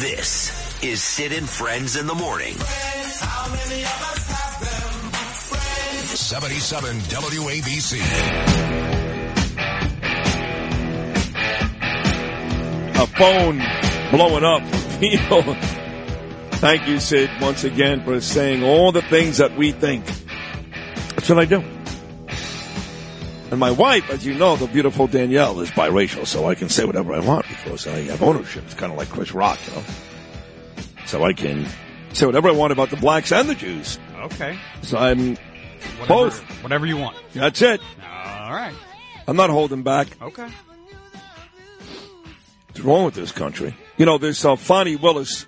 This is Sid and Friends in the Morning. 77 WABC. a phone blowing up. Feel. Thank you, Sid, once again for saying all the things that we think. That's what I do. And my wife, as you know, the beautiful Danielle, is biracial, so I can say whatever I want because I have ownership. It's kind of like Chris Rock, you know. So I can say whatever I want about the blacks and the Jews. Okay. So I'm Whatever, both. Whatever you want. That's it. All right. I'm not holding back. Okay. What's wrong with this country? You know, this uh, Fani Willis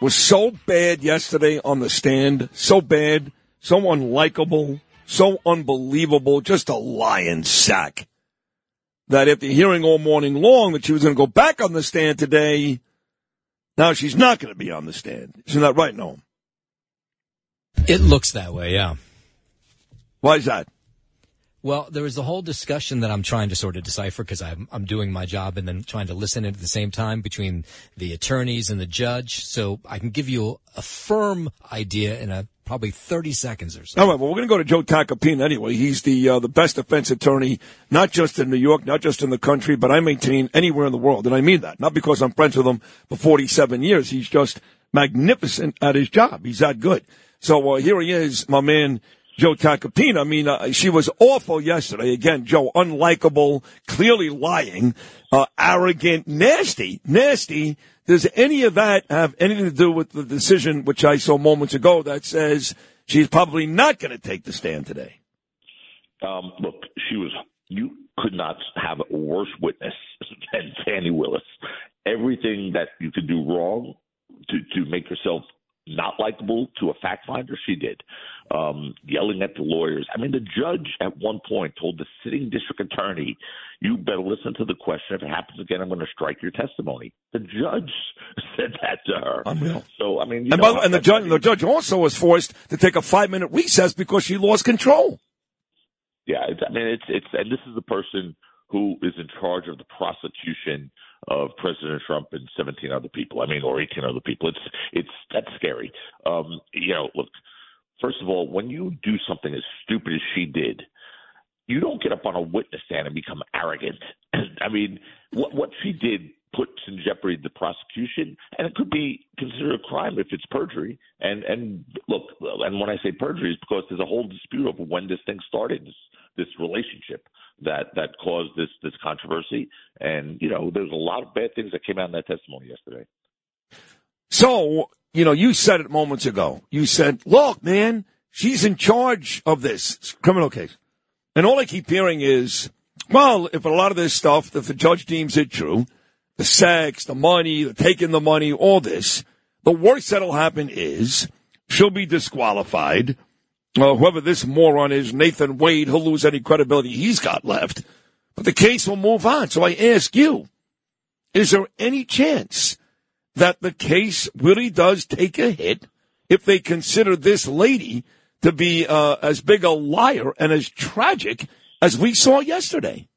was so bad yesterday on the stand, so bad, so unlikable, so unbelievable, just a lion sack. That after hearing all morning long that she was going to go back on the stand today, now she's not going to be on the stand. Isn't that right, Noam? It looks that way, yeah. Why is that? Well, there was a whole discussion that I'm trying to sort of decipher because I'm, I'm doing my job and then trying to listen at the same time between the attorneys and the judge. So I can give you a firm idea in a probably 30 seconds or so. All right, well, we're going to go to Joe Tacopina anyway. He's the uh, the best defense attorney, not just in New York, not just in the country, but I maintain anywhere in the world, and I mean that. Not because I'm friends with him for 47 years. He's just magnificent at his job. He's that good. So uh, here he is, my man. Joe Tacopina. I mean, uh, she was awful yesterday. Again, Joe, unlikable, clearly lying, uh, arrogant, nasty, nasty. Does any of that have anything to do with the decision, which I saw moments ago, that says she's probably not going to take the stand today? Um, look, she was. You could not have a worse witness than Fani Willis. Everything that you could do wrong to to make yourself not likable to a fact finder, she did. Um, yelling at the lawyers. I mean, the judge at one point told the sitting district attorney, "You better listen to the question. If it happens again, I'm going to strike your testimony." The judge said that to her. Unreal. So I mean, And, know, by, the- and the judge, the judge also was forced to take a five minute recess because she lost control. Yeah, it's, I mean, it's it's and this is the person who is in charge of the prosecution of President Trump and 17 other people. I mean, or 18 other people. It's it's that's scary. Um, you know, look. First of all, when you do something as stupid as she did, you don't get up on a witness stand and become arrogant. I mean, what what she did puts in jeopardy the prosecution, and it could be considered a crime if it's perjury. And and look, and when I say perjury, is because there's a whole dispute over when this thing started, this this relationship that that caused this this controversy. And you know, there's a lot of bad things that came out in that testimony yesterday. So, you know, you said it moments ago. You said, look, man, she's in charge of this criminal case. And all I keep hearing is, well, if a lot of this stuff, if the judge deems it true, the sex, the money, the taking the money, all this, the worst that'll happen is she'll be disqualified. Uh, whoever this moron is, Nathan Wade, he'll lose any credibility he's got left. But the case will move on. So I ask you, is there any chance that the case really does take a hit if they consider this lady to be uh, as big a liar and as tragic as we saw yesterday?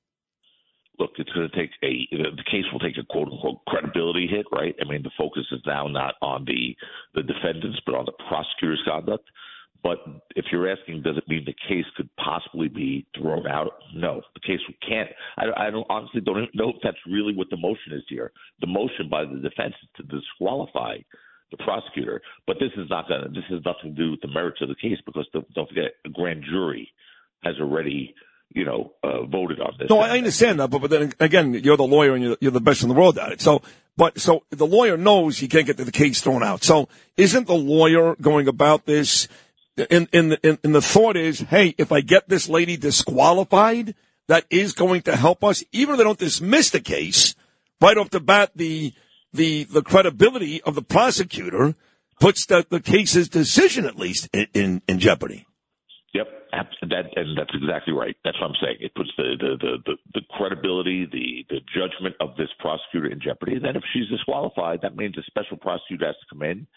look, it's going to take a the case will take a quote unquote credibility hit, right? I mean, the focus is now not on the the defendants, but on the prosecutor's conduct. But if you're asking, does it mean the case could possibly be thrown out? No, the case can't. I, I don't honestly don't know if that's really what the motion is here. The motion by the defense is to disqualify the prosecutor, but this is not going. This has nothing to do with the merits of the case because the, don't forget, a grand jury has already you know, uh, voted on this. No, I understand that, but, but then again, you're the lawyer and you're, you're the best in the world at it. So, but so the lawyer knows he can't get the case thrown out. So, isn't the lawyer going about this? The, in, in the thought is, hey, if I get this lady disqualified, that is going to help us, even if they don't dismiss the case right off the bat. The the the credibility of the prosecutor puts the, the case's decision at least in, in, in jeopardy. Yep, that and that's exactly right. That's what I'm saying. It puts the the the, the, the credibility, the the judgment of this prosecutor in jeopardy. And then if she's disqualified, that means a special prosecutor has to come in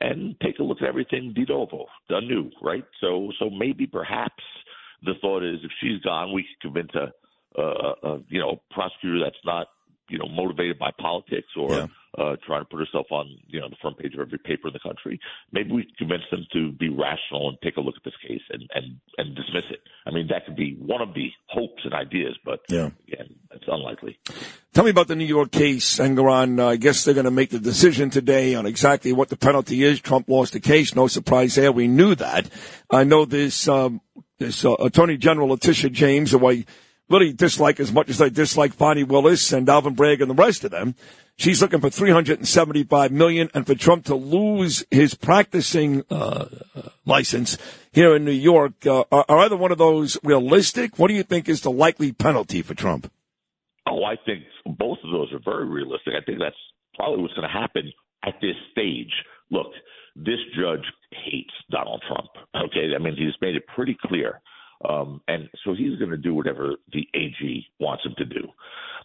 and take a look at everything de novo, done new, right? So so maybe perhaps the thought is if she's gone, we can convince a, a, a you know prosecutor that's not you know motivated by politics or Yeah. uh, trying to put herself on you know the front page of every paper in the country. Maybe we convince them to be rational and take a look at this case and and and dismiss it. I mean, that could be one of the hopes and ideas, but Yeah. It's unlikely. Tell me about the New York case, Engoron. Uh, I guess they're going to make the decision today on exactly what the penalty is. Trump lost the case. No surprise there. We knew that. I know this, um, this uh, Attorney General Letitia James, who I really dislike as much as I dislike Bonnie Willis and Alvin Bragg and the rest of them. She's looking for 375 million and for Trump to lose his practicing, uh, license here in New York. Uh, are either one of those realistic? What do you think is the likely penalty for Trump? Oh, I think both of those are very realistic. I think that's probably what's going to happen at this stage. Look, this judge hates Donald Trump. Okay, I mean he's made it pretty clear, um, and so he's going to do whatever the AG wants him to do.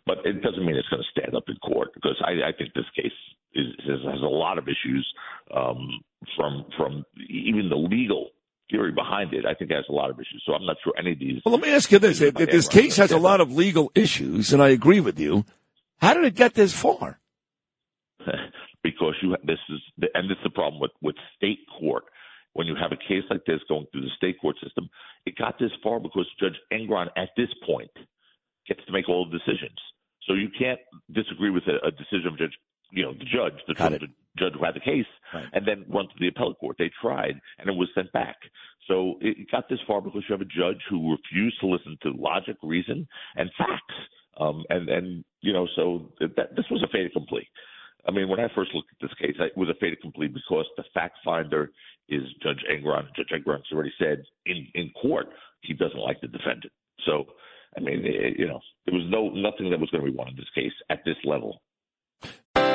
But it doesn't mean it's going to stand up in court because I, I think this case is, is, has a lot of issues um, from from even the legal theory behind it. I think it has a lot of issues. So I'm not sure any of these. Well, let me ask you this: if, this case has a lot of legal issues, and I agree with you, how did it get this far? because you this is the, and this is the problem with with state court when you have a case like this going through the state court system. It got this far because Judge Engoron at this point gets to make all the decisions. So you can't disagree with a, a decision of Judge, you know, the judge, the, the judge who had the case, Right. and then run to the appellate court. They tried, and it was sent back. So it got this far because you have a judge who refused to listen to logic, reason, and facts. Um, and and you know, so that, this was a fait accompli. I mean, when I first looked at this case, it was a fait accompli because the fact finder is Judge Engoron. Judge Engoron's already said in in court he doesn't like the defendant. So, I mean, it, you know, there was no nothing that was going to be won in this case at this level.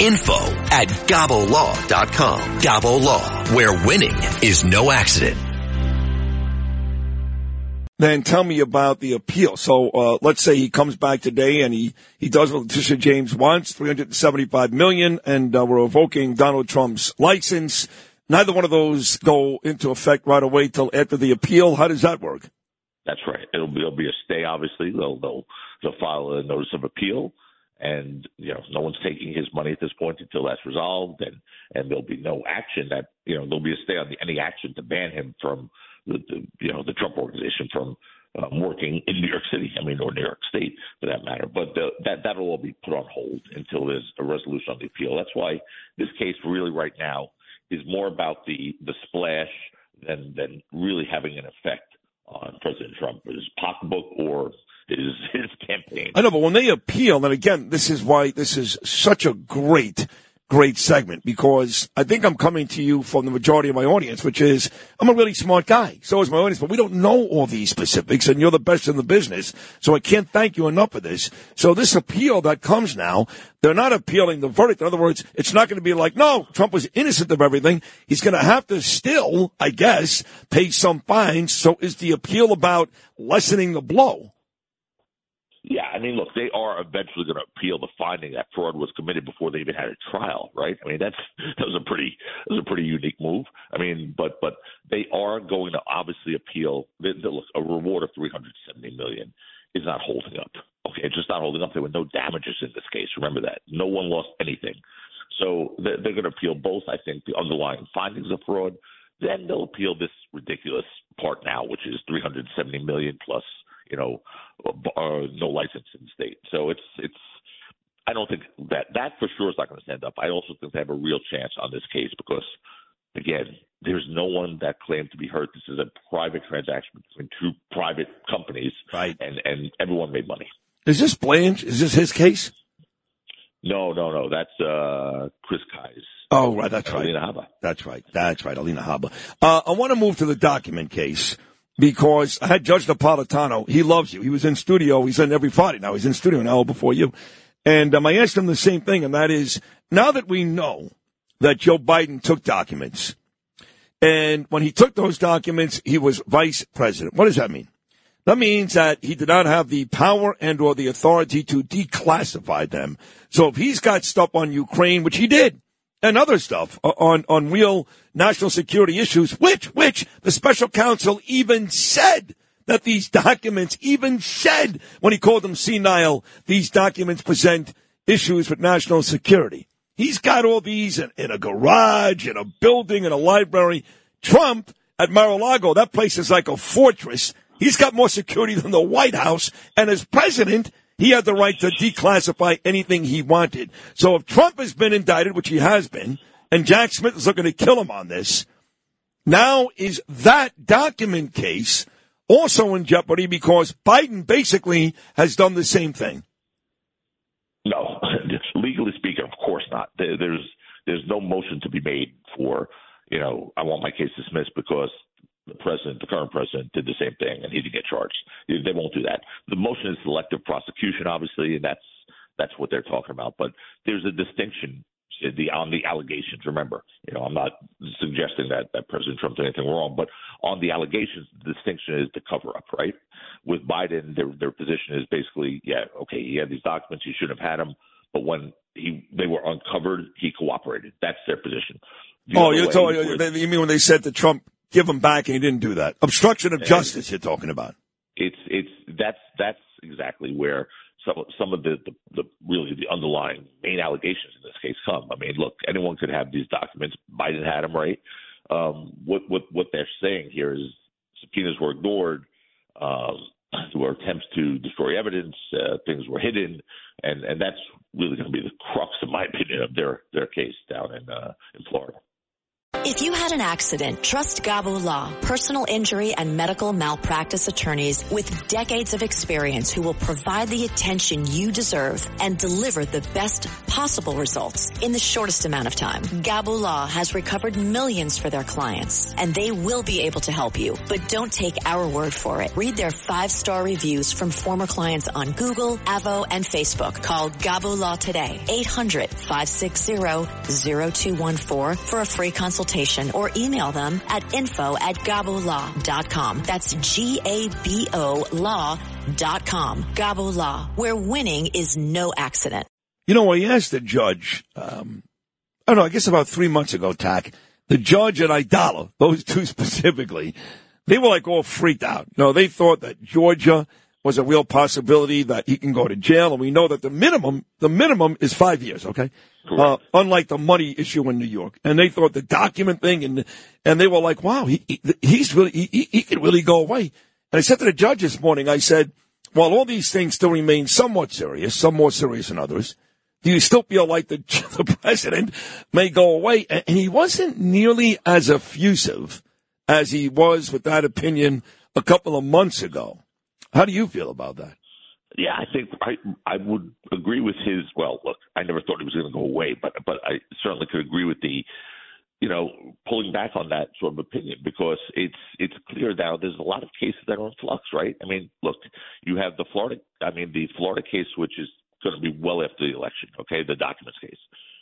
info at gabolaw.com. Gabo Law, where winning is no accident. Then tell me about the appeal. So uh, let's say he comes back today and he he does what Letitia James wants, 375 million, and uh, we're revoking Donald Trump's license. Neither one of those go into effect right away till after the appeal. How does that work? That's right. It'll be it'll be a stay. Obviously, they'll they'll they'll file a notice of appeal, and you know no one's taking his money at this point until that's resolved, and and there'll be no action that you know there'll be a stay on the, any action to ban him from the, the you know the Trump organization from um, working in New York City. I mean, or New York State for that matter. But the, that that'll all be put on hold until there's a resolution on the appeal. That's why this case really right now is more about the the splash than than really having an effect on President Trump, his pocketbook or his his campaign. I know, but when they appeal, and again, this is why this is such a great, great segment because I think I'm coming to you from the majority of my audience, which is I'm a really smart guy. So is my audience, but we don't know all these specifics, and you're the best in the business. So I can't thank you enough for this. So this appeal that comes now, they're not appealing the verdict. In other words, it's not going to be like, no, Trump was innocent of everything. He's going to have to still, I guess, pay some fines. So is the appeal about lessening the blow? Yeah, I mean, look, they are eventually going to appeal the finding that fraud was committed before they even had a trial, right? I mean, that's that was a pretty that was a pretty unique move. I mean, but but they are going to obviously appeal. The, the, look, a reward of three hundred seventy million is not holding up. Okay, it's just not holding up. There were no damages in this case. Remember that. No one lost anything. So they're, they're going to appeal both. I think the underlying findings of fraud. Then they'll appeal this ridiculous part now, which is three hundred seventy million plus you know, uh, no license in the state. So it's it's. I don't think that that for sure is not going to stand up. I also think they have a real chance on this case because, again, there's no one that claimed to be hurt. This is a private transaction between two private companies, Right. And and everyone made money. Is this Blanche? Is this his case? No, no, no. That's uh, Chris Kise's. Oh, right. That's right. Alina Habba. That's right. That's right. Alina Habba. Uh, I want to move to the document case because I had Judge Napolitano. He loves you. He was in studio. He's in every Friday now. He's in studio an hour before you. And um, I asked him the same thing, and that is, now that we know that Joe Biden took documents, and when he took those documents, he was vice president. What does that mean? That means that he did not have the power and or the authority to declassify them. So if he's got stuff on Ukraine, which he did, and other stuff on, on real national security issues, which, which the special counsel even said that these documents even said when he called them senile, these documents present issues with national security. He's got all these in, in a garage, in a building, in a library. Trump at Mar-a-Lago, that place is like a fortress. He's got more security than the White House. And as president, he had the right to declassify anything he wanted. So if Trump has been indicted, which he has been, and Jack Smith is looking to kill him on this, now is that document case also in jeopardy because Biden basically has done the same thing? No, legally speaking, of course not. There's there's no motion to be made for you know I want my case dismissed because the president, the current president, did the same thing and he didn't get charged. They won't do that. The motion is selective prosecution, obviously, and that's that's what they're talking about. But there's a distinction uh, the on the allegations. Remember, you know, I'm not suggesting that, that President Trump did anything wrong, but on the allegations, the distinction is the cover up, right? With Biden, their their position is basically, yeah, okay, he had these documents, he shouldn't have had them, but when he they were uncovered, he cooperated. That's their position. The oh, you're talking. You mean when they said that Trump, give them back, and he didn't do that? Obstruction of justice. You're talking about. It's it's that's that's exactly where some some of the, the, the really the underlying main allegations in this case come. I mean, look, anyone could have these documents. Biden had them, right? Um, what what what they're saying here is subpoenas were ignored. Um, there were attempts to destroy evidence. Uh, things were hidden, and and that's really going to be the crux, in my opinion, of their their case down in uh, in Florida. If you had an accident, trust Gabo Law, personal injury and medical malpractice attorneys with decades of experience who will provide the attention you deserve and deliver the best possible results in the shortest amount of time. Gabo Law has recovered millions for their clients and they will be able to help you. But don't take our word for it. Read their five-star reviews from former clients on Google, Avvo, and Facebook. Call Gabo Law today, 800-560-0214 for a free consultation consultation or email them at info at gabolaw.com. That's G-A-B-O law.com. Gabo Law, where winning is no accident. You know, I asked the judge, um, I don't know, I guess about three months ago, Tack, the judge and Aidala, those two specifically, they were like all freaked out. You know, they thought that Georgia was a real possibility that he can go to jail, and we know that the minimum, the minimum is five years, okay? Uh, unlike the money issue in New York. And they thought the document thing and, and they were like, wow, he, he he's really, he, he can really go away. And I said to the judge this morning, I said, while all these things still remain somewhat serious, some more serious than others, do you still feel like the, the president may go away? And he wasn't nearly as effusive as he was with that opinion a couple of months ago. How do you feel about that? Yeah, I think I I would agree with his. Well, look, I never thought he was going to go away, but but I certainly could agree with the, you know, pulling back on that sort of opinion because it's it's clear now there's a lot of cases that are in flux, right? I mean, look, you have the Florida, I mean, the Florida case, which is going to be well after the election, okay, the documents case.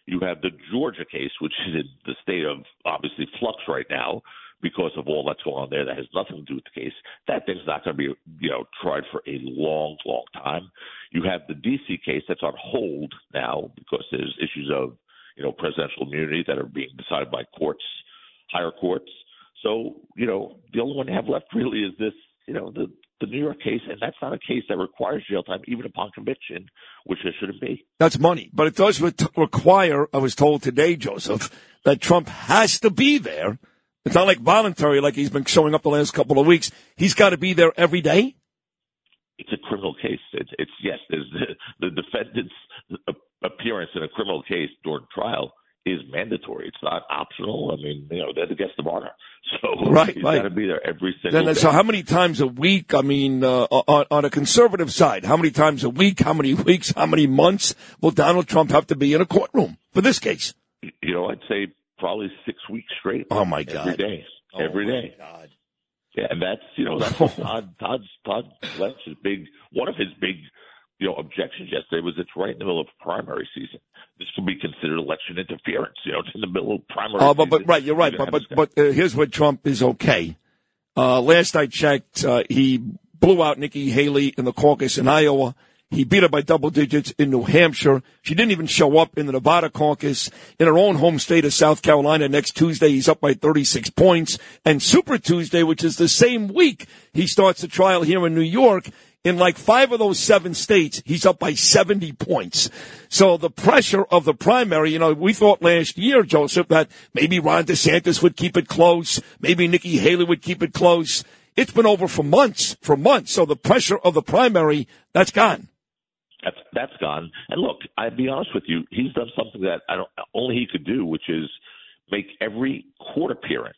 You have the Georgia case, which is in the state of obviously flux right now, because of all that's going on there that has nothing to do with the case. That thing's not going to be, you know, tried for a long, long time. You have the D.C. case that's on hold now because there's issues of, you know, presidential immunity that are being decided by courts, higher courts. So, you know, the only one you have left really is this, you know, the the New York case, and that's not a case that requires jail time, even upon conviction, which it shouldn't be. That's money, but it does require. I was told today, Joseph, that Trump has to be there it's not like voluntary, like he's been showing up the last couple of weeks. He's got to be there every day. It's a criminal case. It's, it's yes. There's the, the defendant's appearance in a criminal case during trial is mandatory. It's not optional. I mean, you know, they're the guest of honor. So right, right. got to be there every single then, day. So how many times a week? I mean, uh, on, on a conservative side, how many times a week? How many weeks? How many months will Donald Trump have to be in a courtroom for this case? You know, I'd say probably six weeks straight. Oh my god! Every day, oh every day. God. Yeah, and that's you know that's Todd Todd's Todd Blanche's big one of his big you know objections yesterday was it's right in the middle of primary season. This could be considered election interference. You know, it's in the middle of primary. Oh, but, but right, you're right. But but but uh, here's what Trump is okay. Uh, last I checked, uh, he blew out Nikki Haley in the caucus in Iowa. He beat her by double digits in New Hampshire. She didn't even show up in the Nevada caucus. In her own home state of South Carolina next Tuesday, he's up by 36 points. And Super Tuesday, which is the same week, he starts the trial here in New York. In like five of those seven states, he's up by 70 points. So the pressure of the primary, you know, we thought last year, Joseph, that maybe Ron DeSantis would keep it close. Maybe Nikki Haley would keep it close. It's been over for months, for months. So the pressure of the primary, that's gone. That's that's gone. And look, I'd be honest with you, he's done something that I don't only he could do, which is make every court appearance,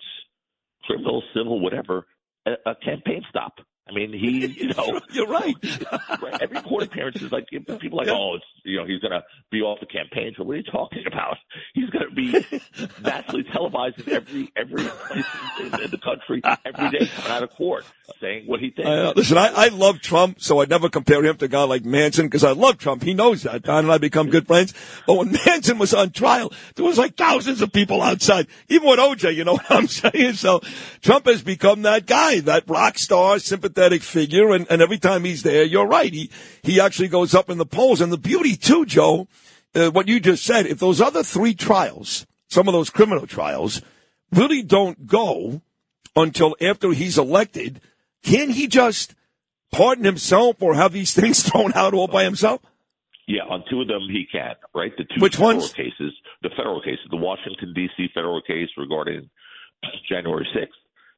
criminal, civil, whatever, a, a campaign stop. I mean, he, you know, You're right. right, every court appearance is like people are like, oh, it's you know, he's going to be off the campaign. So what are you talking about? He's going to be nationally televised in every every place in, in the country every day coming out of court saying what he thinks. I, uh, listen, I, I love Trump, so I never compare him to a guy like Manson because I love Trump. He knows that. Don and I become good friends. But when Manson was on trial, there was like thousands of people outside, even with OJ. You know what I'm saying? So Trump has become that guy, that rock star, sympathetic figure, and, and every time he's there, you're right. He he actually goes up in the polls. And the beauty too, Joe, uh, what you just said, if those other three trials, some of those criminal trials, really don't go until after he's elected, can he just pardon himself or have these things thrown out all by himself? Yeah, on two of them he can, right? The two Which federal ones? cases, the federal cases, the Washington D.C. federal case regarding January 6th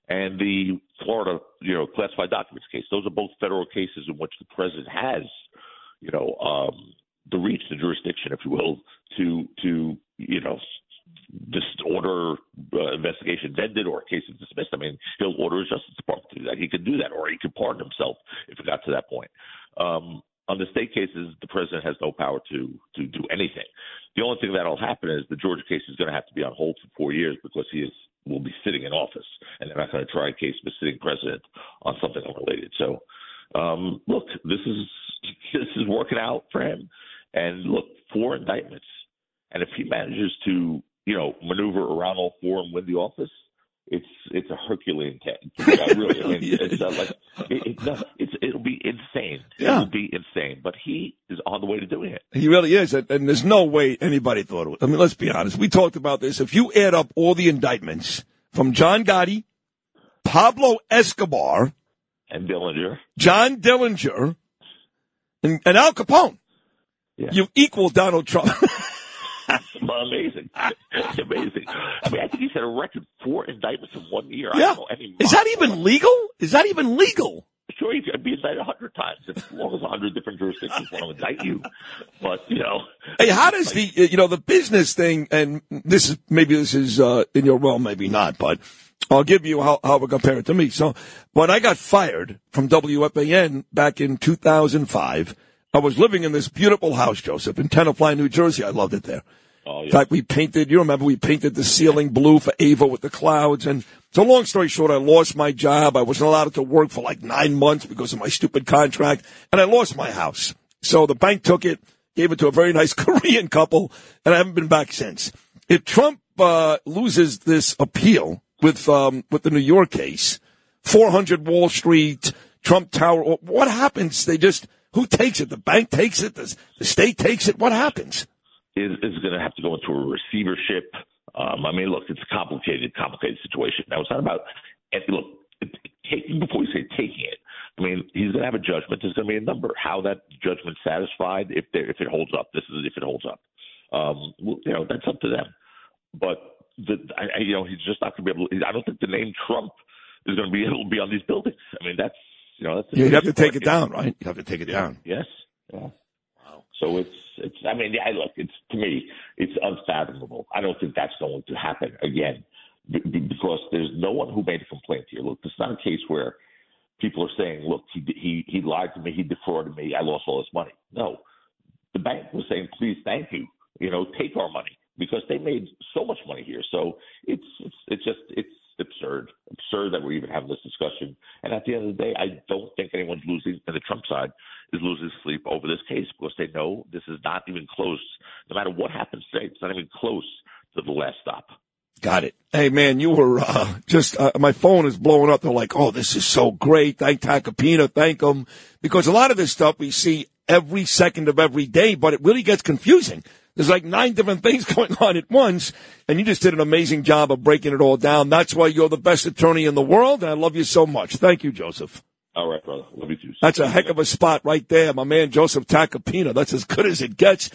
and the Florida, you know, classified documents case. Those are both federal cases in which the president has, you know, um, the reach, the jurisdiction, if you will, to to you know this order uh, investigation ended or cases dismissed. I mean, he'll order his Justice Department to do that. He could do that, or he could pardon himself if it got to that point. Um, on the state cases, the president has no power to to do anything. The only thing that'll happen is the Georgia case is going to have to be on hold for four years because he is will be sitting in office, and they're not going to try a case a sitting president on something unrelated. So, um, look, this is this is working out for him. And look, four indictments, and if he manages to you know maneuver around all four and win the office, it's it's a Herculean task. Yeah, really, I mean, it's uh, like it, it's not, it's it'll be insane. Yeah. It'll be insane. But he is on the way to doing it. He really is, and, and there's no way anybody thought it was. I mean, let's be honest. We talked about this. If you add up all the indictments from John Gotti, Pablo Escobar, And Dillinger, John Dillinger, and, and Al Capone, Yeah. you equal Donald Trump. amazing, it's amazing. I mean, I think he's had a record four indictments in one year. I yeah. don't know any Is that even legal? Is that even legal? Sure, you could be indicted a hundred times. As long as a hundred different jurisdictions want to indict you. But, you know. Hey, how does the you know the business thing? And this is maybe this is uh, in your realm, maybe not, but I'll give you how how we compare it to me. So when I got fired from WFAN back in 2005, I was living in this beautiful house, Joseph, in Tenafly, New Jersey. I loved it there. Oh, In fact, we painted. You remember we painted the ceiling blue for Ava with the clouds. And so, long story short, I lost my job. I wasn't allowed to work for like nine months because of my stupid contract, and I lost my house. So the bank took it, gave it to a very nice Korean couple, and I haven't been back since. If Trump uh, loses this appeal with um, with the New York case, 400 Wall Street, Trump Tower, what happens? They just who takes it? The bank takes it. The, the state takes it. What happens? Is is going to have to go into a receivership. Um, I mean, look, it's a complicated, complicated situation. Now, it's not about look before you say taking it. I mean, he's going to have a judgment. There's going to be a number. How that judgment's satisfied, if they if it holds up. This is if it holds up. Um, you know, that's up to them. But the, I, you know, he's just not going to be able. To, I don't think the name Trump is going to be able to be on these buildings. I mean, that's you know, that's You'd have to take it down, right? You have to take it down. Yes. Yeah. So it's it's. I mean, I look. It's to me, it's unfathomable. I don't think that's going to happen again, b- because there's no one who made a complaint here. Look, this is not a case where people are saying, "Look, he he he lied to me, he defrauded me, I lost all this money." No, the bank was saying, "Please, thank you. You know, take our money." Because they made so much money here, so it's it's it's just it's absurd, absurd that we're even having this discussion. And at the end of the day, I don't think anyone's losing on the Trump side. Is losing sleep over this case because they know this is not even close. No matter what happens today, it's not even close to the last stop. Got it. Hey man, you were uh, just uh, my phone is blowing up. They're like, "Oh, this is so great! Thank Tacopina, thank them," because a lot of this stuff we see every second of every day, but it really gets confusing. There's like nine different things going on at once, and you just did an amazing job of breaking it all down. That's why you're the best attorney in the world, and I love you so much. Thank you, Joseph. All right, brother. Love you too. That's a heck of a spot right there, my man Joseph Tacopina. That's as good as it gets.